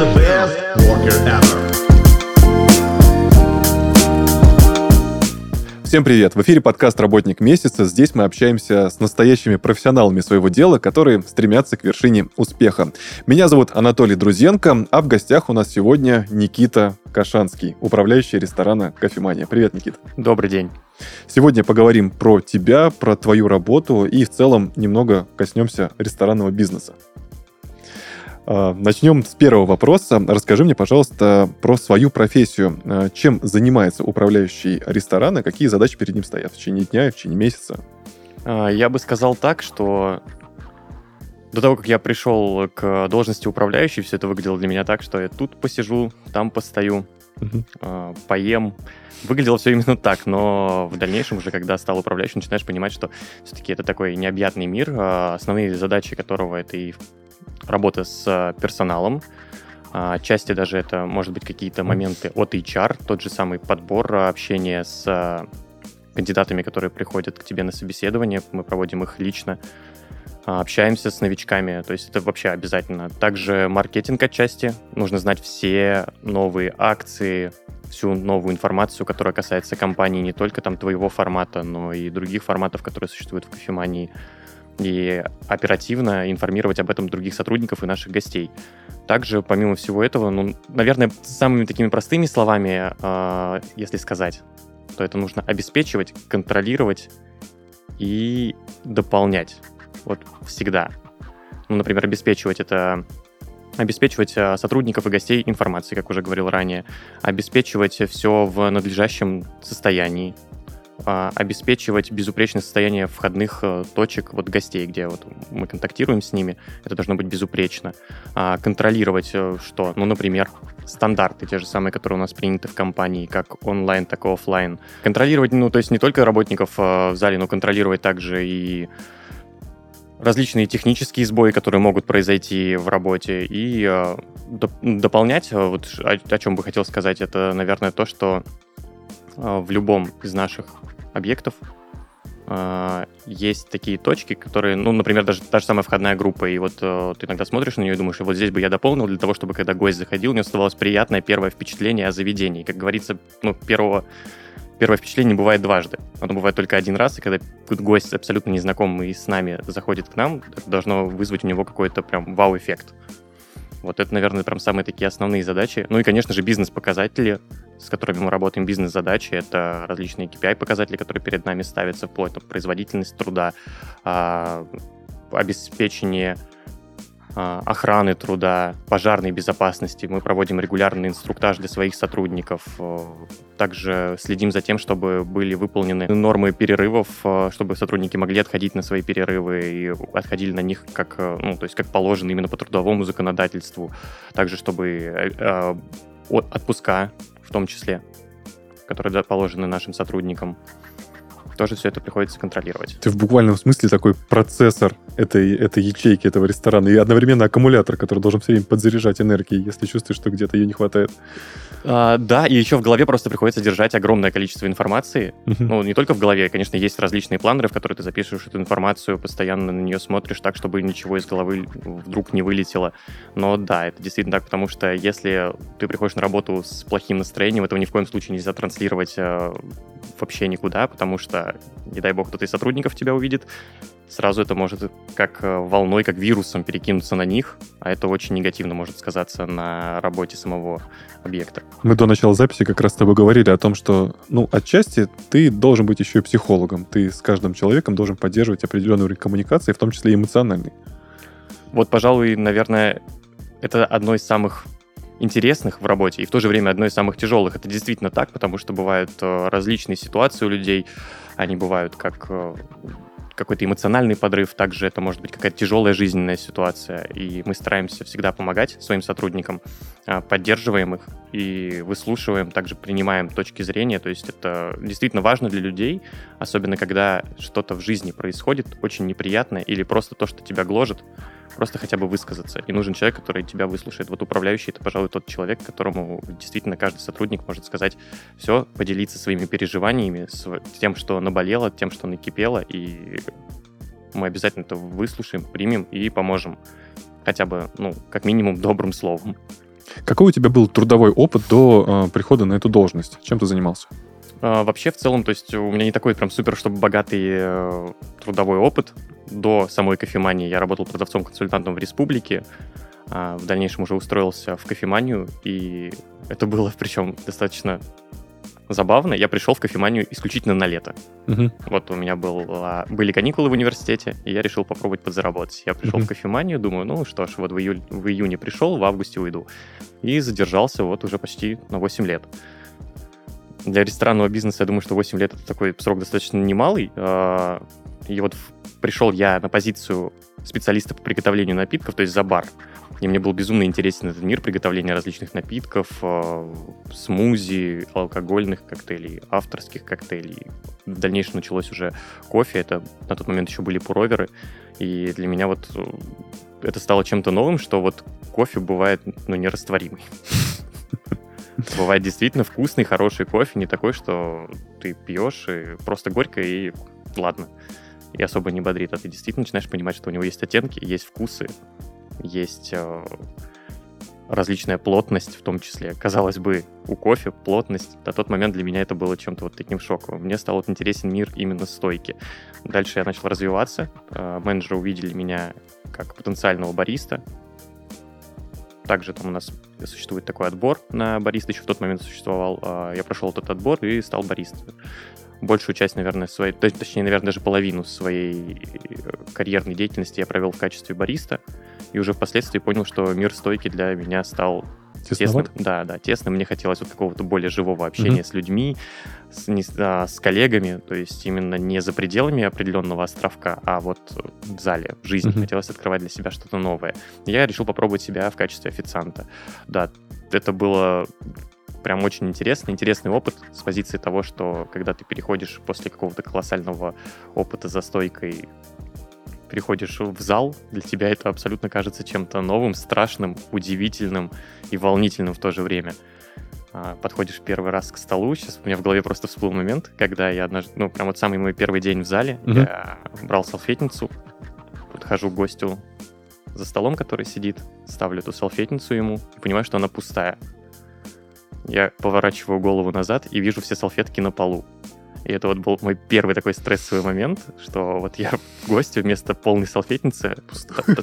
the best worker ever. Всем привет! В эфире подкаст «Работник месяца». Здесь мы общаемся с настоящими профессионалами своего дела, которые стремятся к вершине успеха. Меня зовут Анатолий Друзенко, а в гостях у нас сегодня Никита Кашанский, управляющий ресторана «Кофемания». Привет, Никита. Добрый день. Сегодня поговорим про тебя, про твою работу и в целом немного коснемся ресторанного бизнеса. А, начнем с первого вопроса. Расскажи мне, пожалуйста, про свою профессию. А, чем занимается управляющий ресторана? Какие задачи перед ним стоят в течение дня и в течение месяца? А, я бы сказал так, что до того, как я пришел к должности управляющей, все это выглядело для меня так, что я тут посижу, там постою, uh поем. Выглядело все именно так, но в дальнейшем уже, когда стал управляющим, начинаешь понимать, что все-таки это такой необъятный мир, основные задачи которого это и работа с э, персоналом. А, отчасти даже это может быть какие-то моменты от HR, тот же самый подбор, э, общение с э, кандидатами, которые приходят к тебе на собеседование, мы проводим их лично, а, общаемся с новичками, то есть это вообще обязательно. Также маркетинг отчасти, нужно знать все новые акции, всю новую информацию, которая касается компании не только там твоего формата, но и других форматов, которые существуют в кофемании и оперативно информировать об этом других сотрудников и наших гостей. Также, помимо всего этого, ну, наверное, самыми такими простыми словами, э, если сказать, то это нужно обеспечивать, контролировать и дополнять. Вот всегда. Ну, например, обеспечивать это обеспечивать а, сотрудников и гостей информацией, как уже говорил ранее, обеспечивать все в надлежащем состоянии, обеспечивать безупречное состояние входных э, точек вот гостей, где вот мы контактируем с ними, это должно быть безупречно. А, контролировать э, что? Ну, например, стандарты, те же самые, которые у нас приняты в компании, как онлайн, так и офлайн. Контролировать, ну, то есть не только работников э, в зале, но контролировать также и различные технические сбои, которые могут произойти в работе, и доп- дополнять, вот о, о чем бы хотел сказать, это, наверное, то, что в любом из наших объектов э, есть такие точки, которые, ну, например, даже та же самая входная группа, и вот э, ты иногда смотришь на нее и думаешь, вот здесь бы я дополнил для того, чтобы когда гость заходил, у него оставалось приятное первое впечатление о заведении. Как говорится, ну, первого первое впечатление бывает дважды. Оно бывает только один раз, и когда гость абсолютно незнакомый с нами заходит к нам, это должно вызвать у него какой-то прям вау-эффект. Вот это, наверное, прям самые такие основные задачи. Ну и, конечно же, бизнес-показатели, с которыми мы работаем, бизнес-задачи. Это различные KPI-показатели, которые перед нами ставятся, вплоть до производительность труда, а, обеспечение а, охраны труда, пожарной безопасности. Мы проводим регулярный инструктаж для своих сотрудников. Также следим за тем, чтобы были выполнены нормы перерывов, э, чтобы сотрудники могли отходить на свои перерывы и отходили на них как, ну, то есть как положено именно по трудовому законодательству. Также чтобы отпуска в том числе, которые положены нашим сотрудникам тоже все это приходится контролировать. Ты в буквальном смысле такой процессор этой, этой ячейки, этого ресторана, и одновременно аккумулятор, который должен все время подзаряжать энергией, если чувствуешь, что где-то ее не хватает. А, да, и еще в голове просто приходится держать огромное количество информации. Uh-huh. Ну, не только в голове, конечно, есть различные планеры, в которые ты записываешь эту информацию, постоянно на нее смотришь так, чтобы ничего из головы вдруг не вылетело. Но да, это действительно так, потому что если ты приходишь на работу с плохим настроением, этого ни в коем случае нельзя транслировать э, вообще никуда, потому что, не дай бог, кто-то из сотрудников тебя увидит, сразу это может как э, волной, как вирусом перекинуться на них, а это очень негативно может сказаться на работе самого объекта. Мы до начала записи как раз с тобой говорили о том, что, ну, отчасти ты должен быть еще и психологом. Ты с каждым человеком должен поддерживать определенный уровень коммуникации, в том числе и эмоциональный. Вот, пожалуй, наверное, это одно из самых интересных в работе и в то же время одно из самых тяжелых. Это действительно так, потому что бывают э, различные ситуации у людей. Они бывают как э, какой-то эмоциональный подрыв, также это может быть какая-то тяжелая жизненная ситуация. И мы стараемся всегда помогать своим сотрудникам, а, поддерживаем их и выслушиваем, также принимаем точки зрения. То есть это действительно важно для людей, особенно когда что-то в жизни происходит очень неприятное или просто то, что тебя гложет просто хотя бы высказаться. И нужен человек, который тебя выслушает. Вот управляющий — это, пожалуй, тот человек, которому действительно каждый сотрудник может сказать все, поделиться своими переживаниями, с тем, что наболело, тем, что накипело, и мы обязательно это выслушаем, примем и поможем. Хотя бы, ну, как минимум, добрым словом. Какой у тебя был трудовой опыт до э, прихода на эту должность? Чем ты занимался? А, вообще, в целом, то есть у меня не такой прям супер, чтобы богатый э, трудовой опыт. До самой кофемании я работал продавцом-консультантом в республике. А в дальнейшем уже устроился в кофеманию, и это было причем достаточно забавно. Я пришел в кофеманию исключительно на лето. Мгм. Вот у меня был, а, были каникулы в университете, и я решил попробовать подзаработать. Я пришел Мгм. в кофеманию, думаю, ну что ж, вот в, июль- в июне пришел, в августе уйду. И задержался вот уже почти на 8 лет. Для ресторанного бизнеса, я думаю, что 8 лет это такой срок достаточно немалый. А, И вот пришел я на позицию специалиста по приготовлению напитков, то есть за бар. И мне был безумно интересен этот мир приготовления различных напитков, э, смузи, алкогольных коктейлей, авторских коктейлей. В дальнейшем началось уже кофе, это на тот момент еще были пуроверы. И для меня вот э, это стало чем-то новым, что вот кофе бывает, ну, нерастворимый. Бывает действительно вкусный, хороший кофе, не такой, что ты пьешь и просто горько и ладно. И особо не бодрит, а ты действительно начинаешь понимать, что у него есть оттенки, есть вкусы, есть э, различная плотность в том числе. Казалось бы, у кофе плотность. На тот момент для меня это было чем-то вот таким шоковым. Мне стал вот интересен мир именно стойки. Дальше я начал развиваться. Э, Менеджеры увидели меня как потенциального бариста. Также там у нас существует такой отбор на бариста, еще в тот момент существовал. Э, Я прошел этот отбор и стал баристой. Большую часть, наверное, своей, то- точнее, наверное, даже половину своей э, карьерной деятельности я провел в качестве бариста. И уже впоследствии понял, что мир стойки для меня стал тесным. Тесноват? Да, да, тесным. Мне хотелось вот какого-то более живого общения Мгм. с людьми, с, не а, с коллегами, то есть именно не за пределами определенного островка, а вот в зале, в жизни. Мгм. Хотелось открывать для себя что-то новое. Я решил попробовать себя в качестве официанта. Да, это было прям очень интересно, интересный опыт с позиции того, что когда ты переходишь после какого-то колоссального опыта за стойкой переходишь в зал, для тебя это абсолютно кажется чем-то новым, страшным, удивительным и волнительным в то же время. А, Подходишь первый раз к столу, сейчас у меня в голове просто всплыл момент, когда я однажды, ну, прям вот самый мой первый день в зале, Мгм. я брал салфетницу, подхожу к гостю за столом, который сидит, ставлю эту салфетницу ему и понимаю, что она пустая. Я поворачиваю голову назад и вижу все салфетки на полу. И это вот был мой первый такой стрессовый момент, что вот я гостю вместо полной салфетницы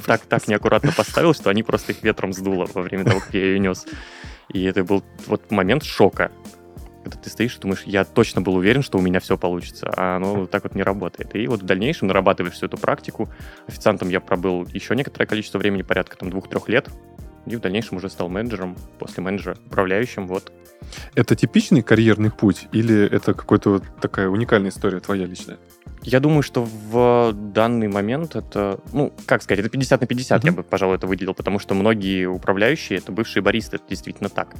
так, так неаккуратно поставил, что они просто их ветром сдуло во время того, как я ее нес. И это был вот момент шока. Когда ты стоишь и думаешь, я точно был уверен, что у меня все получится, а оно вот так вот не работает. И вот в дальнейшем нарабатываешь всю эту практику. Официантом я пробыл еще некоторое количество времени, порядка там двух-трех лет. И в дальнейшем уже стал менеджером, после менеджера управляющим. Вот Это типичный карьерный путь или это какая-то вот такая уникальная история твоя личная? Я думаю, что в данный момент это, ну, как сказать, это 50 на 50, я Мгм. бы, пожалуй, это выделил, потому что многие управляющие — это бывшие баристы, это действительно так.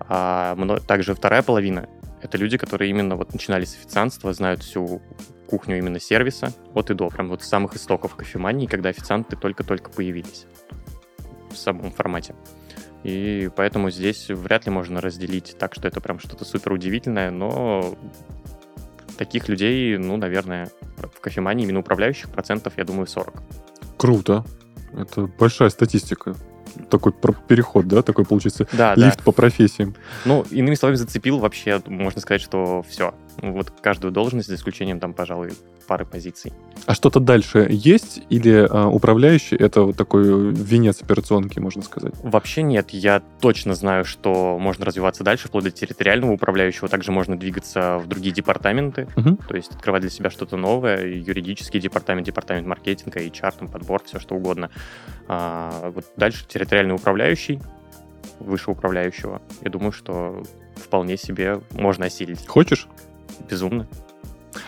А также вторая половина — это люди, которые именно вот начинали с официантства, знают всю кухню именно сервиса от и до, прям вот с самых истоков кофемании, когда официанты только-только появились в самом формате. И поэтому здесь вряд ли можно разделить так, что это прям что-то супер удивительное, но таких людей, ну, наверное, в кофемании именно управляющих процентов, я думаю, 40. Круто. Это большая статистика. Такой переход, да, такой получится Да, лифт по профессиям. Ну, иными словами, зацепил вообще, можно сказать, что все. Вот каждую должность, за исключением там, пожалуй, пары позиций. А что-то дальше есть или а, управляющий это вот такой венец операционки, можно сказать? Вообще нет, я точно знаю, что можно развиваться дальше, вплоть до территориального управляющего. Также можно двигаться в другие департаменты, Мгм. то есть открывать для себя что-то новое. Юридический департамент, департамент маркетинга, HR, там, подбор, все что угодно. А, вот дальше территориальный управляющий, выше управляющего. Я думаю, что вполне себе можно осилить. Хочешь? Безумно.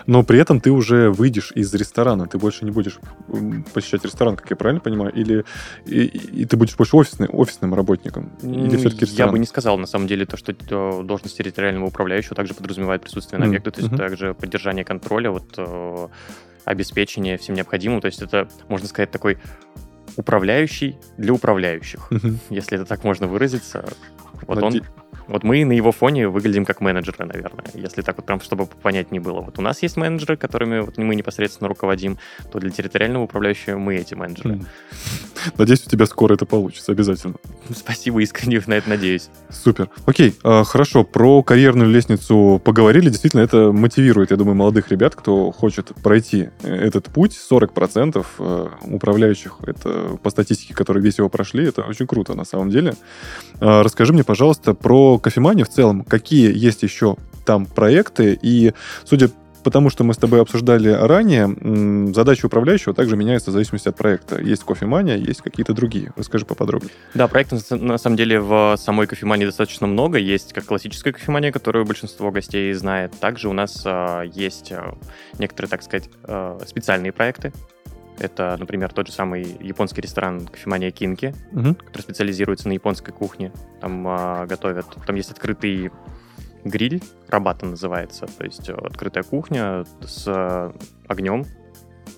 Но при этом ты уже выйдешь из ресторана, ты больше не будешь посещать ресторан, как я правильно понимаю, или и, и ты будешь больше офисный, офисным работником, или все-таки Я ресторан? бы не сказал, на самом деле, то, что э, должность территориального управляющего также подразумевает присутствие на объекте, то есть также поддержание контроля, вот э, обеспечение всем необходимым. То есть это, можно сказать, такой управляющий для управляющих, Мгм. если это так можно выразиться. Вот Наде- он, вот мы на его фоне выглядим как менеджеры, наверное, если так вот прям, чтобы понять не было. Вот у нас есть менеджеры, которыми вот мы непосредственно руководим, то для территориального управляющего мы эти менеджеры. Мгм. Надеюсь, у тебя скоро это получится, обязательно. Спасибо, искренне на это надеюсь. Супер. Окей, а, хорошо, про карьерную лестницу поговорили. Действительно, это мотивирует, я думаю, молодых ребят, кто хочет пройти э, этот путь. 40% э, управляющих, это по статистике, которые весь его прошли, это очень круто на самом деле. А, расскажи мне, пожалуйста, про кофеманию в целом. Какие есть еще там проекты? И, судя потому что мы с тобой обсуждали ранее, задача управляющего также меняется в зависимости от проекта. Есть кофемания, есть какие-то другие. Расскажи поподробнее. Да, проектов на самом деле в самой кофемании достаточно много. Есть как классическая кофемания, которую большинство гостей знает. Также у нас э, есть э, некоторые, так сказать, э, специальные проекты. Это, например, тот же самый японский ресторан кофемания Кинки, угу. который специализируется на японской кухне. Там э, готовят, там есть открытый гриль, рабата называется, то есть э, открытая кухня с э, огнем.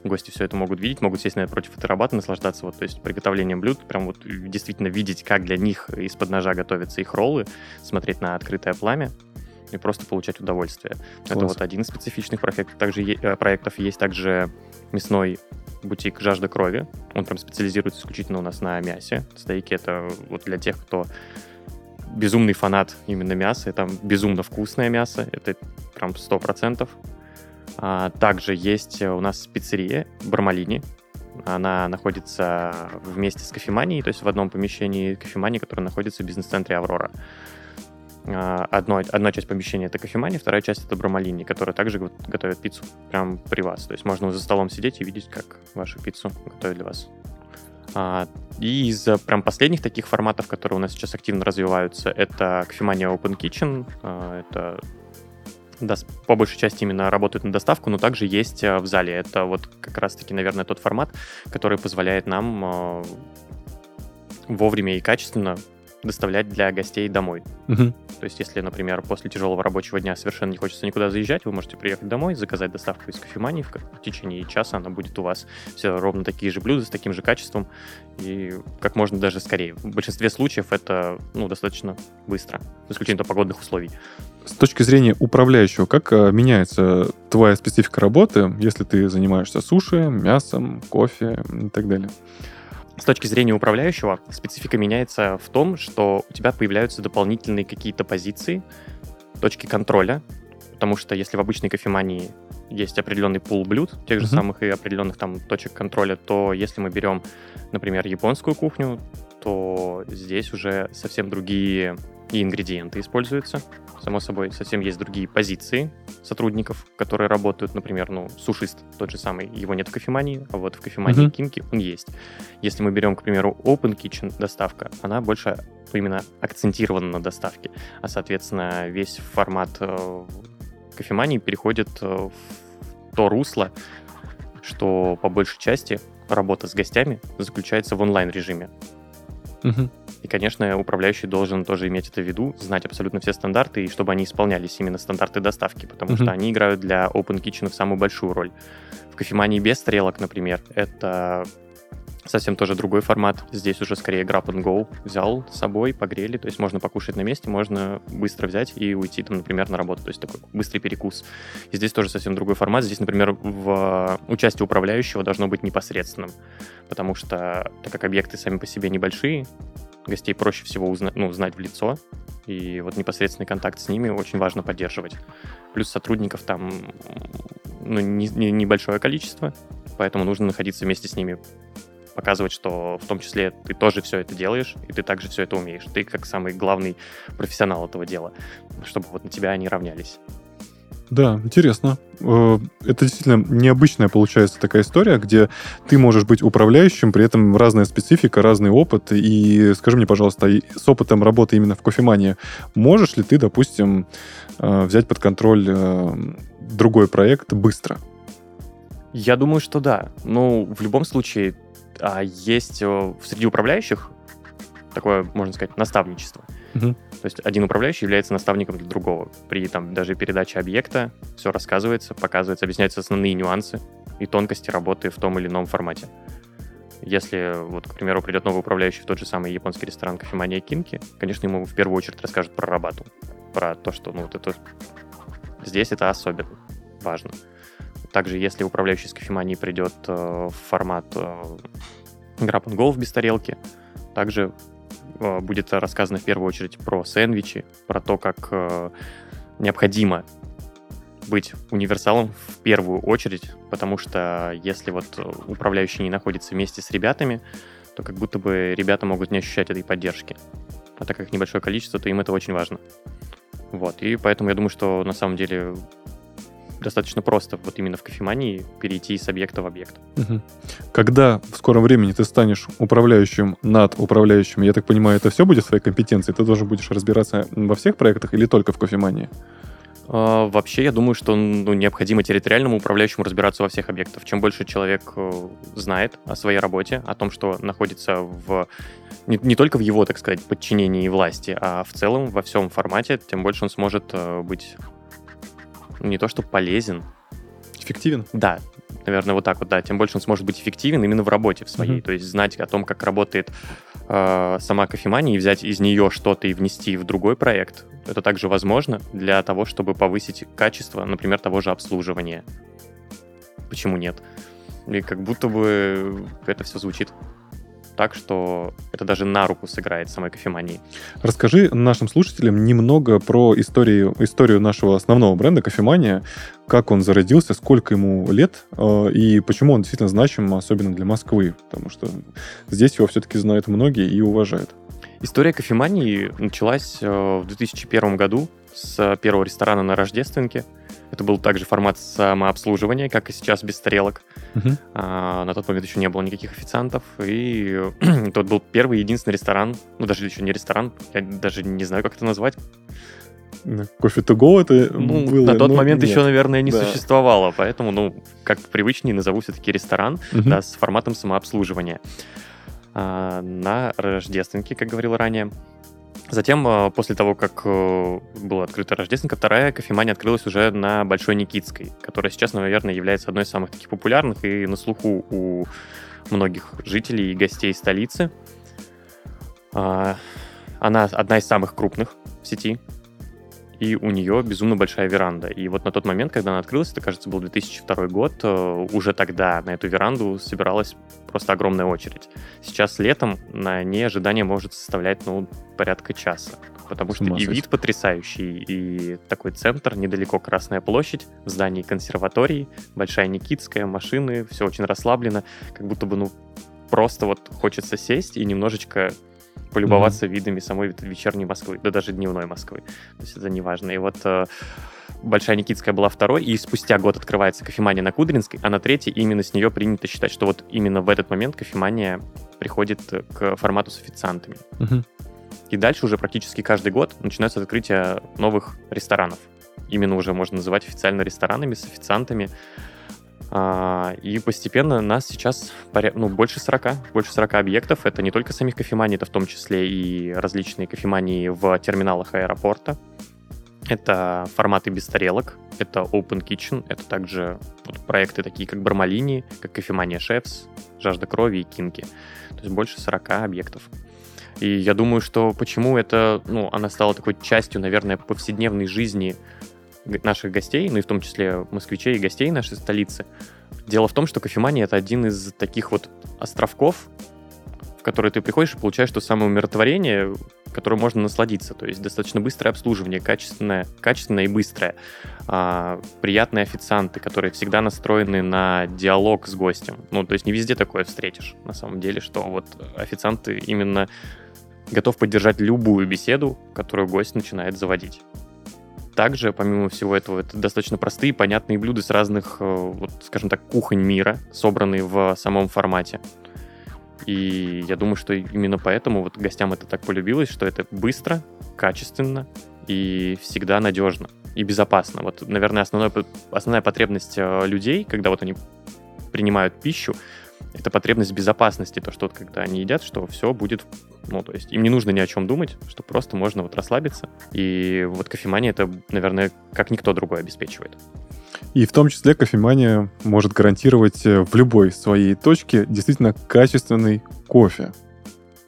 Гости все это могут видеть, могут сесть напротив этой рабаты, наслаждаться вот, то есть приготовлением блюд, прям вот действительно видеть, как для них из-под ножа готовятся их роллы, смотреть на открытое пламя и просто получать удовольствие. Класс. Это вот один из специфичных проектов. Также е- проектов есть также мясной бутик «Жажда крови». Он прям специализируется исключительно у нас на мясе. Стейки — это вот для тех, кто безумный фанат именно мяса, там безумно вкусное мясо, это прям сто процентов. А, также есть у нас пиццерия Бармалини, она находится вместе с кофеманией, то есть в одном помещении кофемании, которое находится в бизнес-центре «Аврора». А, одно, одна часть помещения — это кофемания, вторая часть — это Бромалини, которая также готовит пиццу прямо при вас. То есть можно за столом сидеть и видеть, как вашу пиццу готовят для вас. А, и из прям последних таких форматов, которые у нас сейчас активно развиваются, это кофемания Open Kitchen. А, это по большей части именно работают на доставку, но также есть в зале. Это вот как раз-таки, наверное, тот формат, который позволяет нам вовремя и качественно доставлять для гостей домой. Угу. То есть, если, например, после тяжелого рабочего дня совершенно не хочется никуда заезжать, вы можете приехать домой, заказать доставку из кофемании, в, в течение часа она будет у вас. Все ровно такие же блюда с таким же качеством и как можно даже скорее. В большинстве случаев это ну, достаточно быстро, за исключением погодных условий. С точки зрения управляющего, как а, меняется твоя специфика работы, если ты занимаешься суши, мясом, кофе и так далее? С точки зрения управляющего специфика меняется в том, что у тебя появляются дополнительные какие-то позиции, точки контроля, потому что если в обычной кофемании есть определенный пул блюд, тех же uh-huh. самых и определенных там точек контроля, то если мы берем, например, японскую кухню, то здесь уже совсем другие и ингредиенты используются. Само собой, совсем есть другие позиции сотрудников, которые работают, например, ну, сушист тот же самый, его нет в кофемании, а вот в кофемании mm-hmm. Кинки он есть. Если мы берем, к примеру, Open Kitchen доставка, она больше именно акцентирована на доставке, а, соответственно, весь формат э, кофемании переходит э, в то русло, что по большей части работа с гостями заключается в онлайн-режиме. Угу. И, конечно, управляющий должен тоже иметь это в виду, знать абсолютно все стандарты, и чтобы они исполнялись именно стандарты доставки, потому mm-hmm. что они играют для Open Kitchen самую большую роль. В кофемании без стрелок, например, это совсем тоже другой формат. Здесь уже скорее grab and go. Взял с собой, погрели, то есть можно покушать на месте, можно быстро взять и уйти, там, например, на работу, то есть такой быстрый перекус. И здесь тоже совсем другой формат. Здесь, например, в участие управляющего должно быть непосредственным, потому что, так как объекты сами по себе небольшие, гостей проще всего узна- ну, знать в лицо, и вот непосредственный контакт с ними очень важно поддерживать. Плюс сотрудников там ну, не, не, небольшое количество, поэтому нужно находиться вместе с ними, показывать, что в том числе ты тоже все это делаешь, и ты также все это умеешь. Ты как самый главный профессионал этого дела, чтобы вот на тебя они равнялись. Да, интересно. Э, это действительно необычная получается такая история, где ты можешь быть управляющим, при этом разная специфика, разный опыт. И скажи мне, пожалуйста, с опытом работы именно в кофемании, можешь ли ты, допустим, э, взять под контроль э, другой проект быстро? Я думаю, что да. Ну, в любом случае, а, есть среди управляющих такое, можно сказать, наставничество. Угу. То есть один управляющий является наставником для другого. При там даже передаче объекта все рассказывается, показывается, объясняются основные нюансы и тонкости работы в том или ином формате. Если, вот, к примеру, придет новый управляющий в тот же самый японский ресторан кофемания Кинки, конечно, ему в первую очередь расскажут про рабату, про то, что, ну, вот это здесь это особенно важно. Также, если управляющий с кофеманией придет э, в формат э, Grab and Go без тарелки. Также будет рассказано в первую очередь про сэндвичи, про то, как э, необходимо быть универсалом в первую очередь, потому что если вот управляющий не находится вместе с ребятами, то как будто бы ребята могут не ощущать этой поддержки. А так как небольшое количество, то им это очень важно. Вот, и поэтому я думаю, что на самом деле достаточно просто вот именно в кофемании перейти с объекта в объект. Угу. Когда в скором времени ты станешь управляющим над управляющим, я так понимаю, это все будет в твоей компетенции? Ты должен будешь разбираться во всех проектах или только в кофемании? А, вообще, я думаю, что ну, необходимо территориальному управляющему разбираться во всех объектах. Чем больше человек э, знает о своей работе, о том, что находится в не, не только в его, так сказать, подчинении и власти, а в целом во всем формате, тем больше он сможет э, быть не то что полезен. Эффективен? Да, наверное, вот так вот, да. Тем больше он сможет быть эффективен именно в работе в своей. Mm-hmm. То есть знать о том, как работает э, сама кофемания, и взять из нее что-то и внести в другой проект. Это также возможно для того, чтобы повысить качество, например, того же обслуживания. Почему нет? И как будто бы это все звучит так, что это даже на руку сыграет самой кофемании. Расскажи нашим слушателям немного про историю, историю нашего основного бренда кофемания, как он зародился, сколько ему лет э, и почему он действительно значим, особенно для Москвы, потому что здесь его все-таки знают многие и уважают. История кофемании началась э, в 2001 году с первого ресторана на Рождественке. Это был также формат самообслуживания, как и сейчас, без тарелок. Uh-huh. А, на тот момент еще не было никаких официантов. И тот был первый единственный ресторан, ну даже еще не ресторан, я даже не знаю, как это назвать. Кофе to go это ну, было? На тот момент нет. еще, наверное, не да. существовало, поэтому, ну, как привычнее назову все-таки ресторан, uh-huh. да, с форматом самообслуживания. А, на Рождественке, как говорил ранее. Затем, э, после того, как э, была открыта Рождественка, вторая кофемания открылась уже на Большой Никитской, которая сейчас, наверное, является одной из самых таких популярных и на слуху у многих жителей и гостей столицы. А, она одна из самых крупных в сети, и у нее безумно большая веранда. И вот на тот момент, когда она открылась, это, кажется, был 2002 год, э, уже тогда на эту веранду собиралась просто огромная очередь. Сейчас летом на ней ожидание может составлять, ну, порядка часа. Потому что и вид потрясающий, и такой центр, недалеко Красная площадь, в здании консерватории, Большая Никитская, машины, все очень расслаблено, как будто бы, ну, просто вот хочется сесть и немножечко полюбоваться mm-hmm. видами самой вечерней Москвы, да даже дневной Москвы. То есть это не важно. И вот э, Большая Никитская была второй, и спустя год открывается кофемания на Кудринской, а на третьей именно с нее принято считать, что вот именно в этот момент кофемания приходит к формату с официантами. Mm-hmm. И дальше уже практически каждый год начинается открытие новых ресторанов. Именно уже можно называть официально ресторанами с официантами. А, и постепенно нас сейчас ну, больше 40, больше 40 объектов. Это не только самих кофеманий, это в том числе и различные кофемании в терминалах аэропорта. Это форматы без тарелок, это Open Kitchen, это также вот проекты такие, как Бармалини, как кофемания Шефс, Жажда крови и Кинки. То есть больше 40 объектов. И я думаю, что почему это, ну, она стала такой частью, наверное, повседневной жизни наших гостей, ну и в том числе москвичей и гостей нашей столицы. Дело в том, что кофемания — это один из таких вот островков, в который ты приходишь и получаешь то самое умиротворение, которым можно насладиться. То есть достаточно быстрое обслуживание, качественное, качественное и быстрое. А, приятные официанты, которые всегда настроены на диалог с гостем. Ну, то есть не везде такое встретишь, на самом деле, что вот официанты именно готов поддержать любую беседу, которую гость начинает заводить. Также, помимо всего этого, это достаточно простые, понятные блюда с разных, э, вот, скажем так, кухонь мира, собранные в самом формате. И я думаю, что именно поэтому вот гостям это так полюбилось, что это быстро, качественно и всегда надежно и безопасно. Вот, наверное, основной, основная потребность э, людей, когда вот они принимают пищу, это потребность безопасности, то, что вот когда они едят, что все будет, ну, то есть им не нужно ни о чем думать, что просто можно вот расслабиться. И вот кофемания это, наверное, как никто другой обеспечивает. И в том числе кофемания может гарантировать э, в любой своей точке действительно качественный кофе.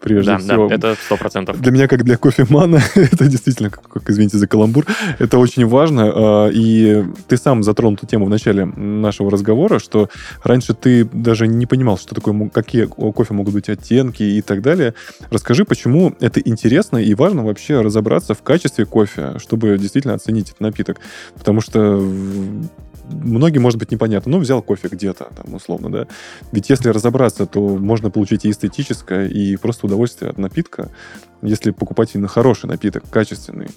Прежде да, всего. Да, это сто процентов. Для меня, как для кофемана, это действительно, как, как, извините за каламбур, это очень важно. а, И ты сам затронул эту тему в начале нашего разговора, что раньше ты даже не понимал, что такое, какие кофе могут быть оттенки и так далее. Расскажи, почему это интересно и важно вообще разобраться в качестве кофе, чтобы действительно оценить этот напиток. Потому что многим может быть непонятно. Ну, взял кофе где-то, там, условно, да. Ведь если разобраться, то можно получить и эстетическое, и просто удовольствие от напитка, если покупать именно хороший напиток, качественный.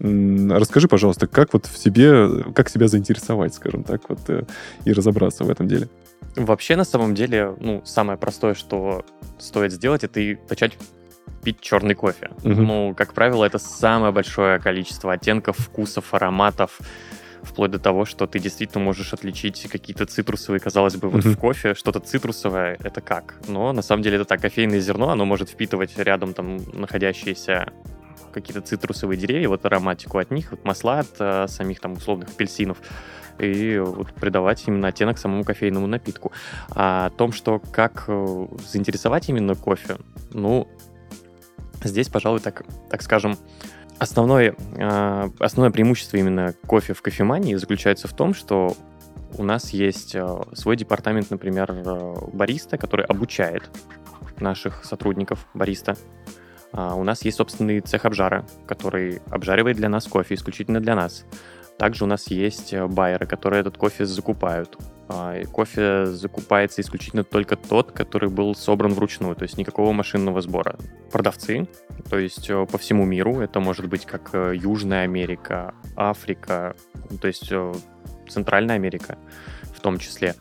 Расскажи, пожалуйста, как вот в себе, как себя заинтересовать, скажем так, вот, э, и разобраться в этом деле. Вообще, на самом деле, ну, самое простое, что стоит сделать, это и начать пить черный кофе. Мгм. Ну, как правило, это самое большое количество оттенков, вкусов, ароматов, вплоть до того, что ты действительно можешь отличить какие-то цитрусовые, казалось бы, вот Мгм. в кофе что-то цитрусовое, это как? Но на самом деле это так, кофейное зерно, оно может впитывать рядом там находящиеся какие-то цитрусовые деревья, вот ароматику от них, вот масла от э, самих там условных апельсинов, и вот придавать именно оттенок самому кофейному напитку. А о том, что как э, заинтересовать именно кофе, ну, здесь, пожалуй, так, так скажем, основное, э, основное преимущество именно кофе в кофемании заключается в том, что у нас есть э, свой департамент, например, э, бариста, который обучает наших сотрудников бариста. А, У нас есть собственный цех обжара, который обжаривает для нас кофе исключительно для нас. Также у нас есть байеры, которые этот кофе закупают. А, Кофе закупается исключительно только тот, который был собран вручную, то есть никакого машинного сбора. Продавцы, то есть э, по всему миру, это может быть как э, Южная Америка, Африка, ну, то есть э, Центральная Америка в том числе.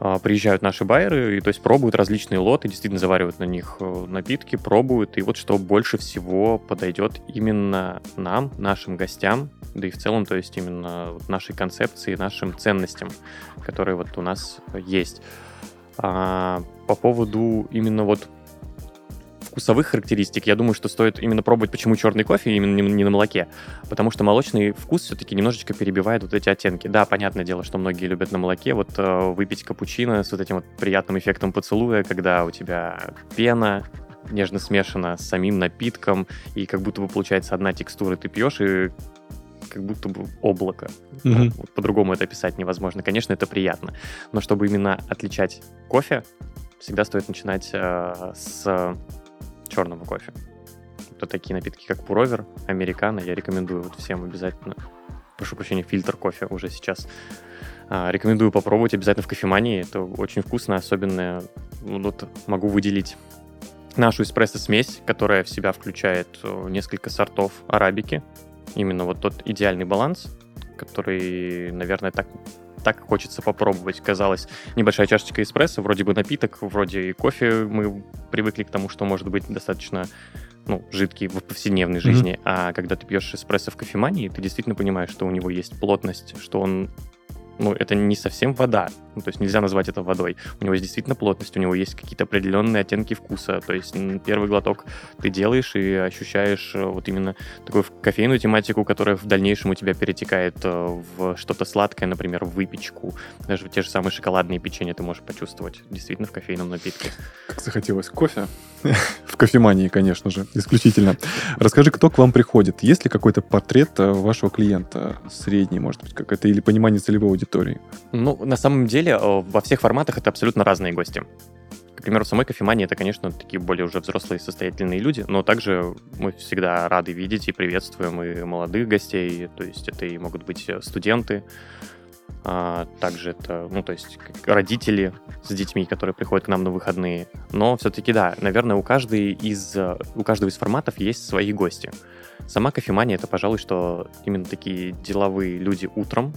А, Приезжают наши байеры и то есть пробуют различные лоты, действительно заваривают на них э, напитки, пробуют, и вот что больше всего подойдет именно нам, нашим гостям, да и в целом, то есть именно нашей концепции, нашим ценностям, которые вот у нас есть. А, по поводу именно вот вкусовых характеристик, я думаю, что стоит именно пробовать, почему черный кофе именно не, не на молоке, потому что молочный вкус все-таки немножечко перебивает вот эти оттенки. Да, понятное дело, что многие любят на молоке, вот э, выпить капучино с вот этим вот приятным эффектом поцелуя, когда у тебя пена, нежно смешана с самим напитком, и как будто бы получается одна текстура, ты пьешь, и как будто бы облако. Мгм. Ну, по-другому это описать невозможно. Конечно, это приятно. Но чтобы именно отличать кофе, всегда стоит начинать э, с черного кофе. Вот такие напитки, как пуровер, американо, я рекомендую вот всем обязательно. Прошу прощения, фильтр кофе уже сейчас. А, рекомендую попробовать обязательно в кофемании. Это очень вкусно, особенно ну, вот могу выделить нашу эспрессо-смесь, которая в себя включает э, несколько сортов арабики. Именно вот тот идеальный баланс, который, наверное, так, так хочется попробовать. Казалось, небольшая чашечка эспрессо, вроде бы напиток, вроде и кофе. Мы привыкли к тому, что может быть достаточно ну, жидкий в повседневной жизни. А когда ты пьешь эспрессо в кофемании, ты действительно понимаешь, что у него есть плотность, что он ну, это не совсем вода. Ну, то есть нельзя назвать это водой. У него есть действительно плотность, у него есть какие-то определенные оттенки вкуса. То есть первый глоток ты делаешь и ощущаешь э, вот именно такую кофейную тематику, которая в дальнейшем у тебя перетекает э, в что-то сладкое, например, в выпечку. Даже те же самые шоколадные печенья ты можешь почувствовать действительно в кофейном напитке. Как захотелось кофе. В кофемании, конечно же, исключительно. Расскажи, кто к вам приходит? Есть ли какой-то портрет э, вашего клиента? Средний, может быть, как это, или понимание целевой аудитории? Ну, на самом деле, э, во всех форматах это абсолютно разные гости. К примеру, в самой кофемании это, конечно, такие более уже взрослые, состоятельные люди, но также мы всегда рады видеть и приветствуем и молодых гостей, то есть это и могут быть э, студенты, а, также это, ну, то есть родители с детьми, которые приходят к нам на выходные. Но все-таки, да, наверное, у, каждой из, э, у каждого из форматов есть свои гости. Сама кофемания — это, пожалуй, что именно такие деловые люди утром,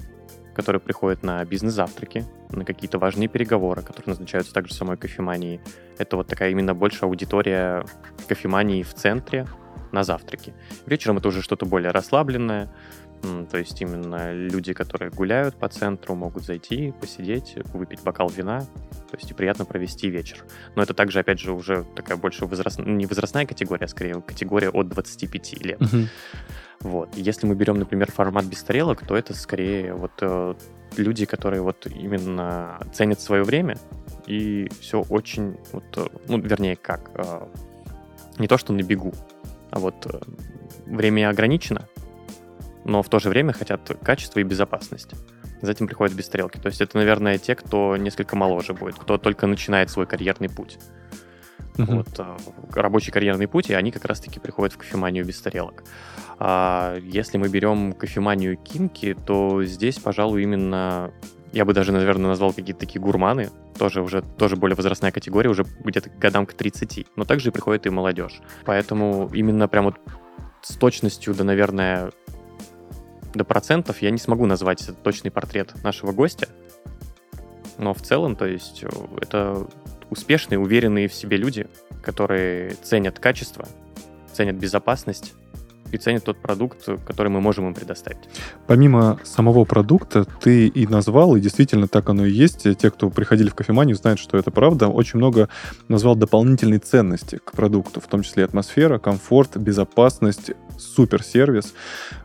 которые приходят на бизнес-завтраки, на какие-то важные переговоры, которые назначаются также самой кофеманией. Это вот такая именно больше аудитория кофемании в центре на завтраки. Вечером это уже что-то более расслабленное, то есть именно люди, которые гуляют по центру, могут зайти, посидеть, выпить бокал вина, то есть и приятно провести вечер. Но это также, опять же, уже такая больше возраст... не возрастная категория, а скорее категория от 25 лет. Вот. Если мы берем, например, формат без тарелок, то это скорее вот э, люди, которые вот именно ценят свое время и все очень, вот, э, ну, вернее, как, э, не то что на бегу, а вот э, время ограничено, но в то же время хотят качество и безопасность. Затем приходят без стрелки. То есть это, наверное, те, кто несколько моложе будет, кто только начинает свой карьерный путь. Мгм. Вот, э, рабочий карьерный путь, и они как раз-таки приходят в кофеманию без тарелок. А если мы берем кофеманию Кинки, то здесь, пожалуй, именно, я бы даже, наверное, назвал какие-то такие гурманы, тоже уже тоже более возрастная категория, уже где-то к годам к 30, но также приходит и молодежь. Поэтому именно прям вот с точностью до, наверное, до процентов я не смогу назвать точный портрет нашего гостя, но в целом, то есть, э, это успешные, уверенные в себе люди, которые ценят качество, ценят безопасность и ценят тот продукт, который мы можем им предоставить. Помимо самого продукта, ты и назвал, и действительно так оно и есть. Те, кто приходили в кофеманию, знают, что это правда. Очень много назвал дополнительной ценности к продукту, в том числе атмосфера, комфорт, безопасность, суперсервис.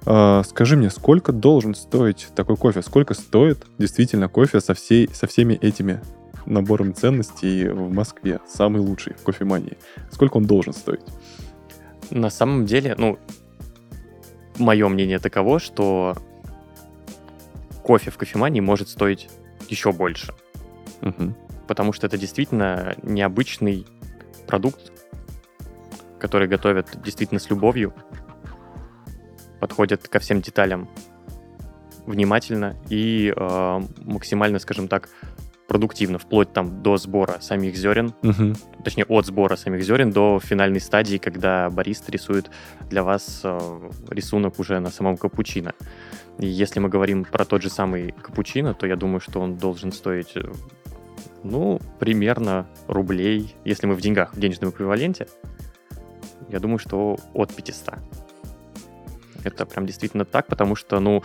А, Скажи мне, сколько должен стоить такой кофе? Сколько стоит действительно кофе со, всей, со всеми этими набором ценностей в Москве? Самый лучший в кофемании. Сколько он должен стоить? На самом деле, ну, мое мнение таково, что кофе в кофемании может стоить еще больше, Мгм. потому что это действительно необычный продукт, который готовят действительно с любовью, подходят ко всем деталям внимательно и э, максимально, скажем так, продуктивно, вплоть там до сбора самих зерен, Мгм. точнее от сбора самих зерен до финальной стадии, когда бариста рисует для вас э, рисунок уже на самом капучино. И если мы говорим про тот же самый капучино, то я думаю, что он должен стоить, э, ну, примерно рублей, если мы в деньгах, в денежном эквиваленте, я думаю, что от 500. Это прям действительно так, потому что, ну,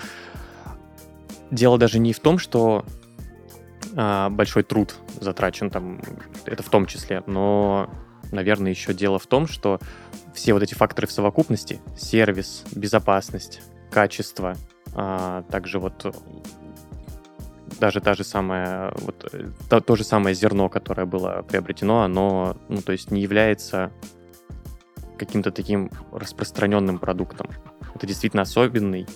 дело даже не в том, что большой труд затрачен там, это в том числе, но, наверное, еще дело в том, что все вот эти факторы в совокупности, сервис, безопасность, качество, а, также вот э, даже та же самая, вот, э, то, то же самое зерно, которое было приобретено, оно, ну, то есть не является каким-то таким распространенным продуктом. Это действительно особенный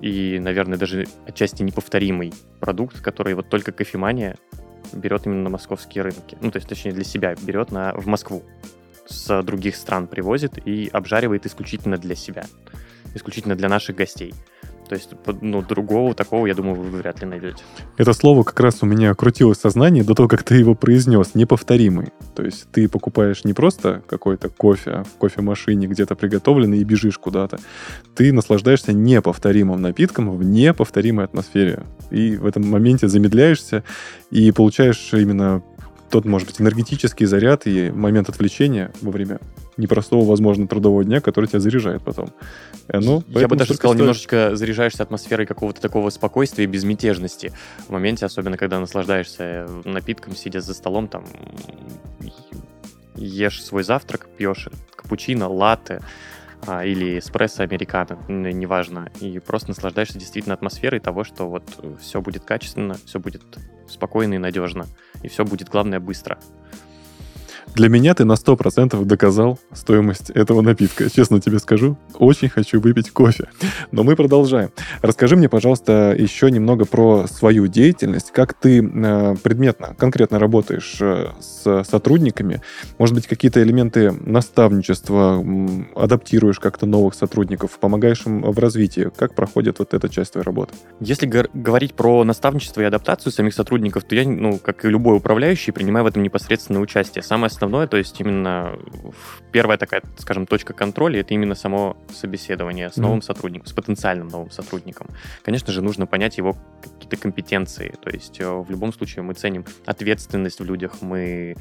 и, наверное, даже отчасти неповторимый продукт, который вот только кофемания берет именно на московские рынки. Ну, то есть, точнее, для себя берет на, в Москву. С других стран привозит и обжаривает исключительно для себя. Исключительно для наших гостей. То есть, ну, другого такого, я думаю, вы вряд ли найдете. Это слово как раз у меня крутилось в сознании до того, как ты его произнес. Неповторимый. То есть ты покупаешь не просто какой-то кофе в кофемашине где-то приготовленный и бежишь куда-то. Ты наслаждаешься неповторимым напитком в неповторимой атмосфере. И в этом моменте замедляешься и получаешь именно тот, может быть, энергетический заряд и момент отвлечения во время непростого, возможно, трудового дня, который тебя заряжает потом. И оно Я бы даже сказал, стоит. немножечко заряжаешь атмосферой какого-то такого спокойствия и безмятежности в моменте, особенно когда наслаждаешься напитком, сидя за столом, там ешь свой завтрак, пьешь капучино, латте а, или эспрессо американо, неважно, и просто наслаждаешься действительно атмосферой того, что вот все будет качественно, все будет спокойно и надежно, и все будет, главное, быстро. Для меня ты на 100% доказал стоимость этого напитка. Честно тебе скажу, очень хочу выпить кофе. Но мы продолжаем. Расскажи мне, пожалуйста, еще немного про свою деятельность. Как ты э, предметно, конкретно работаешь э, с сотрудниками? Может быть, какие-то элементы наставничества адаптируешь как-то новых сотрудников, помогаешь им в развитии? Как проходит вот эта часть твоей работы? Если говорить про наставничество и адаптацию самих сотрудников, то я, ну, как и любой управляющий, принимаю в этом непосредственное участие. Самое основное, то есть именно первая такая, скажем, точка контроля, это именно само собеседование с новым сотрудником, с потенциальным новым сотрудником. Конечно же, нужно понять его какие-то компетенции. То есть э, в любом случае мы ценим ответственность в людях, мы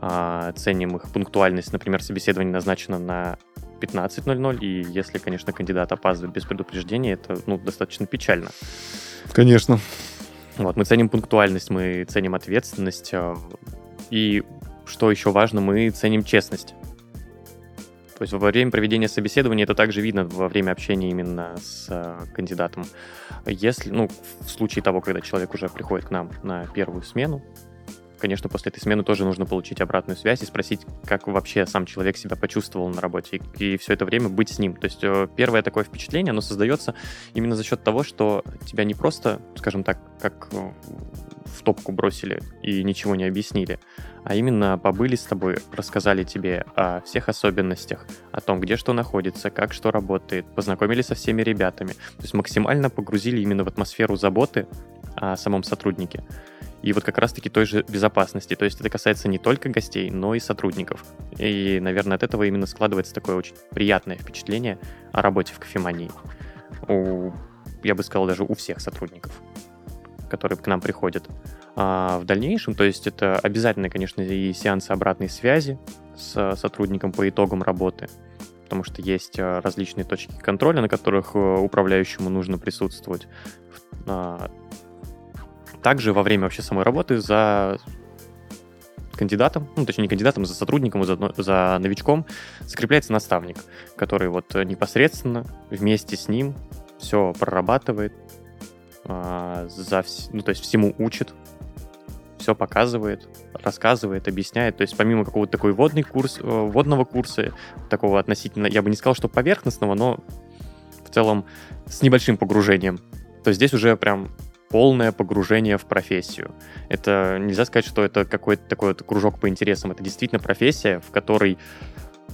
а, ценим их пунктуальность. Например, собеседование назначено на 15.00, и если, конечно, кандидат опаздывает без предупреждения, это ну, достаточно печально. Конечно. Вот, мы ценим пунктуальность, мы ценим ответственность. э, И что еще важно, мы ценим честность. То есть во время проведения собеседования это также видно во время общения именно с э, кандидатом. Если, ну, в случае того, когда человек уже приходит к нам на первую смену, конечно, после этой смены тоже нужно получить обратную связь и спросить, как вообще сам человек себя почувствовал на работе, и, и все это время быть с ним. То есть э, первое такое впечатление, оно создается именно за счет того, что тебя не просто, скажем так, как э, в топку бросили и ничего не объяснили, а именно побыли с тобой, рассказали тебе о всех особенностях, о том, где что находится, как что работает, познакомили со всеми ребятами. То есть максимально погрузили именно в атмосферу заботы о самом сотруднике. И вот как раз-таки той же безопасности. То есть это касается не только гостей, но и сотрудников. И, наверное, от этого именно складывается такое очень приятное впечатление о работе в кофемании. У, я бы сказал, даже у всех сотрудников которые к нам приходят. А в дальнейшем, то есть это обязательно, конечно, и сеансы обратной связи с сотрудником по итогам работы, потому что есть а, различные точки контроля, на которых э, управляющему нужно присутствовать. Также во время вообще самой работы за кандидатом, ну, точнее, не кандидатом, за сотрудником, за, за новичком закрепляется наставник, который вот непосредственно вместе с ним все прорабатывает, а, за, ну, то есть всему учит, все показывает, рассказывает, объясняет. То есть помимо какого-то такой водный курс, э, водного курса, такого относительно, я бы не сказал, что поверхностного, но в целом с небольшим погружением, то здесь уже прям полное погружение в профессию. Это нельзя сказать, что это какой-то такой вот кружок по интересам. Это действительно профессия, в которой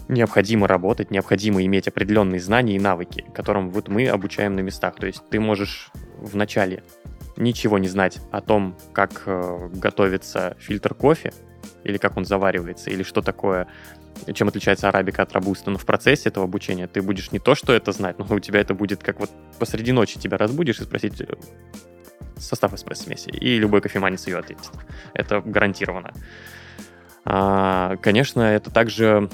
необходимо работать, необходимо иметь определенные знания и навыки, которым вот мы обучаем на местах. То есть ты можешь вначале ничего не знать о том, как э, готовится фильтр кофе, или как он заваривается, или что такое, чем отличается арабика от робуста, но в процессе этого обучения ты будешь не то, что это знать, но у тебя это будет как вот посреди ночи тебя разбудишь и спросить состав эспрессо-смеси, и любой кофеманец ее ответит. Это гарантированно. А, конечно, это также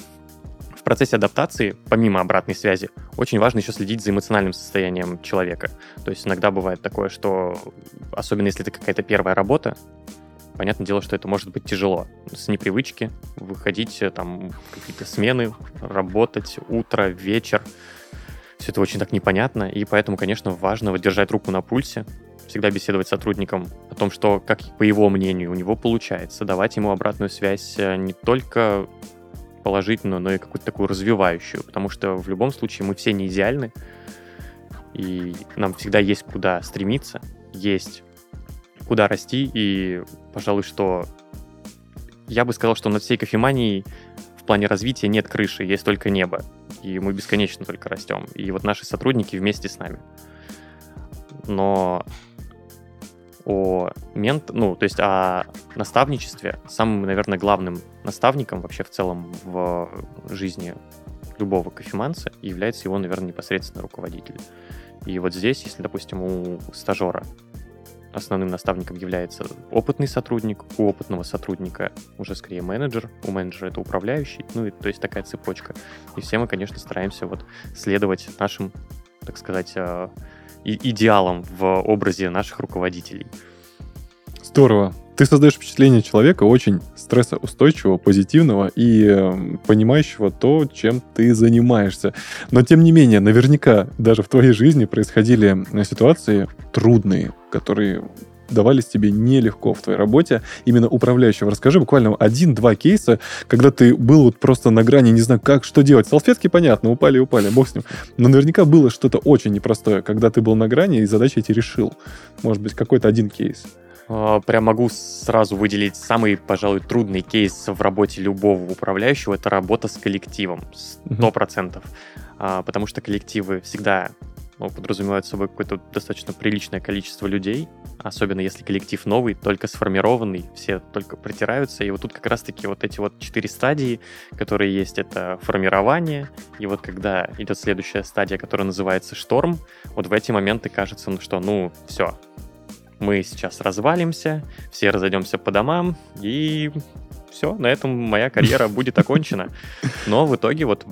процессе адаптации, помимо обратной связи, очень важно еще следить за эмоциональным состоянием человека. То есть иногда бывает такое, что, особенно если это какая-то первая работа, понятное дело, что это может быть тяжело. С непривычки выходить э, там какие-то смены, работать утро, вечер. Все это очень так непонятно, и поэтому, конечно, важно держать руку на пульсе, всегда беседовать с сотрудником о том, что, как по его мнению, у него получается, давать ему обратную связь э, не только положительную, но и какую-то такую развивающую, потому что в любом случае мы все не идеальны, и нам всегда есть куда стремиться, есть куда расти, и, пожалуй, что я бы сказал, что над всей кофеманией в плане развития нет крыши, есть только небо, и мы бесконечно только растем, и вот наши сотрудники вместе с нами. Но о мент, ну, то есть о наставничестве, самым, наверное, главным наставником вообще в целом в жизни любого кофеманца является его, наверное, непосредственно руководитель. И вот здесь, если, допустим, у стажера основным наставником является опытный сотрудник, у опытного сотрудника уже скорее менеджер, у менеджера это управляющий, ну и то есть такая цепочка. И все мы, конечно, стараемся вот следовать нашим, так сказать, э, идеалом в образе наших руководителей. Здорово. Ты создаешь впечатление человека очень стрессоустойчивого, позитивного и э, понимающего то, чем ты занимаешься. Но тем не менее, наверняка даже в твоей жизни происходили э, ситуации трудные, которые давались тебе нелегко в твоей работе, именно управляющего. Расскажи буквально один-два кейса, когда ты был вот просто на грани, не знаю, как, что делать. Салфетки, понятно, упали, упали, бог с ним. Но наверняка было что-то очень непростое, когда ты был на грани и задачи эти решил. Может быть, какой-то один кейс. А, прям могу сразу выделить самый, пожалуй, трудный кейс в работе любого управляющего. Это работа с коллективом. Сто процентов. Mm-hmm. Потому что коллективы всегда подразумевают собой какое-то достаточно приличное количество людей, особенно если коллектив новый, только сформированный, все только притираются, и вот тут как раз-таки вот эти вот четыре стадии, которые есть, это формирование, и вот когда идет следующая стадия, которая называется шторм, вот в эти моменты кажется, ну что, ну все, мы сейчас развалимся, все разойдемся по домам, и все, на этом моя карьера будет окончена. Но в итоге вот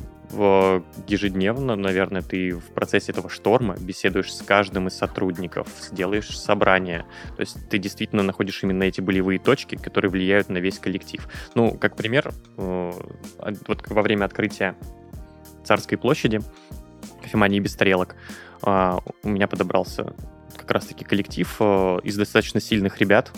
ежедневно, наверное, ты в процессе этого шторма беседуешь с каждым из сотрудников, делаешь собрание. То есть ты действительно находишь именно эти болевые точки, которые влияют на весь коллектив. Ну, как пример, э, вот во время открытия Царской площади, кофемании без тарелок, э, у меня подобрался как раз-таки коллектив э, из достаточно сильных ребят,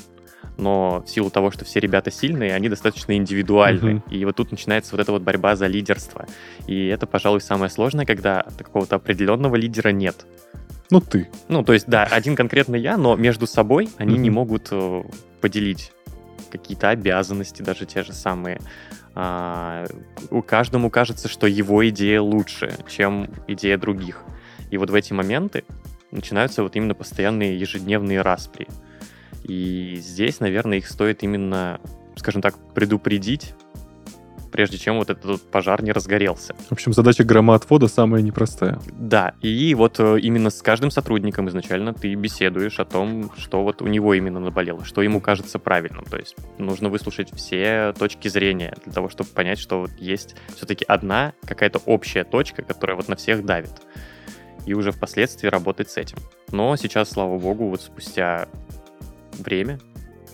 но в силу того, что все ребята сильные, они достаточно индивидуальны. Мгм. И вот тут начинается вот эта вот борьба за лидерство. И это, пожалуй, самое сложное, когда какого-то определенного лидера нет. Ну, ты. Ну, то есть, да, один конкретно я, но между собой они не Мгм. могут э, поделить какие-то обязанности, даже те же самые. А, у каждому кажется, что его идея лучше, чем идея других. И вот в эти моменты начинаются вот именно постоянные ежедневные распри. И здесь, наверное, их стоит именно, скажем так, предупредить, прежде чем вот этот пожар не разгорелся. В общем, задача громоотвода самая непростая. Да, и вот э, именно с каждым сотрудником изначально ты беседуешь о том, что вот у него именно наболело, что ему кажется правильным. То есть нужно выслушать все точки зрения для того, чтобы понять, что вот есть все-таки одна какая-то общая точка, которая вот на всех давит. И уже впоследствии работать с этим. Но сейчас, слава богу, вот спустя время,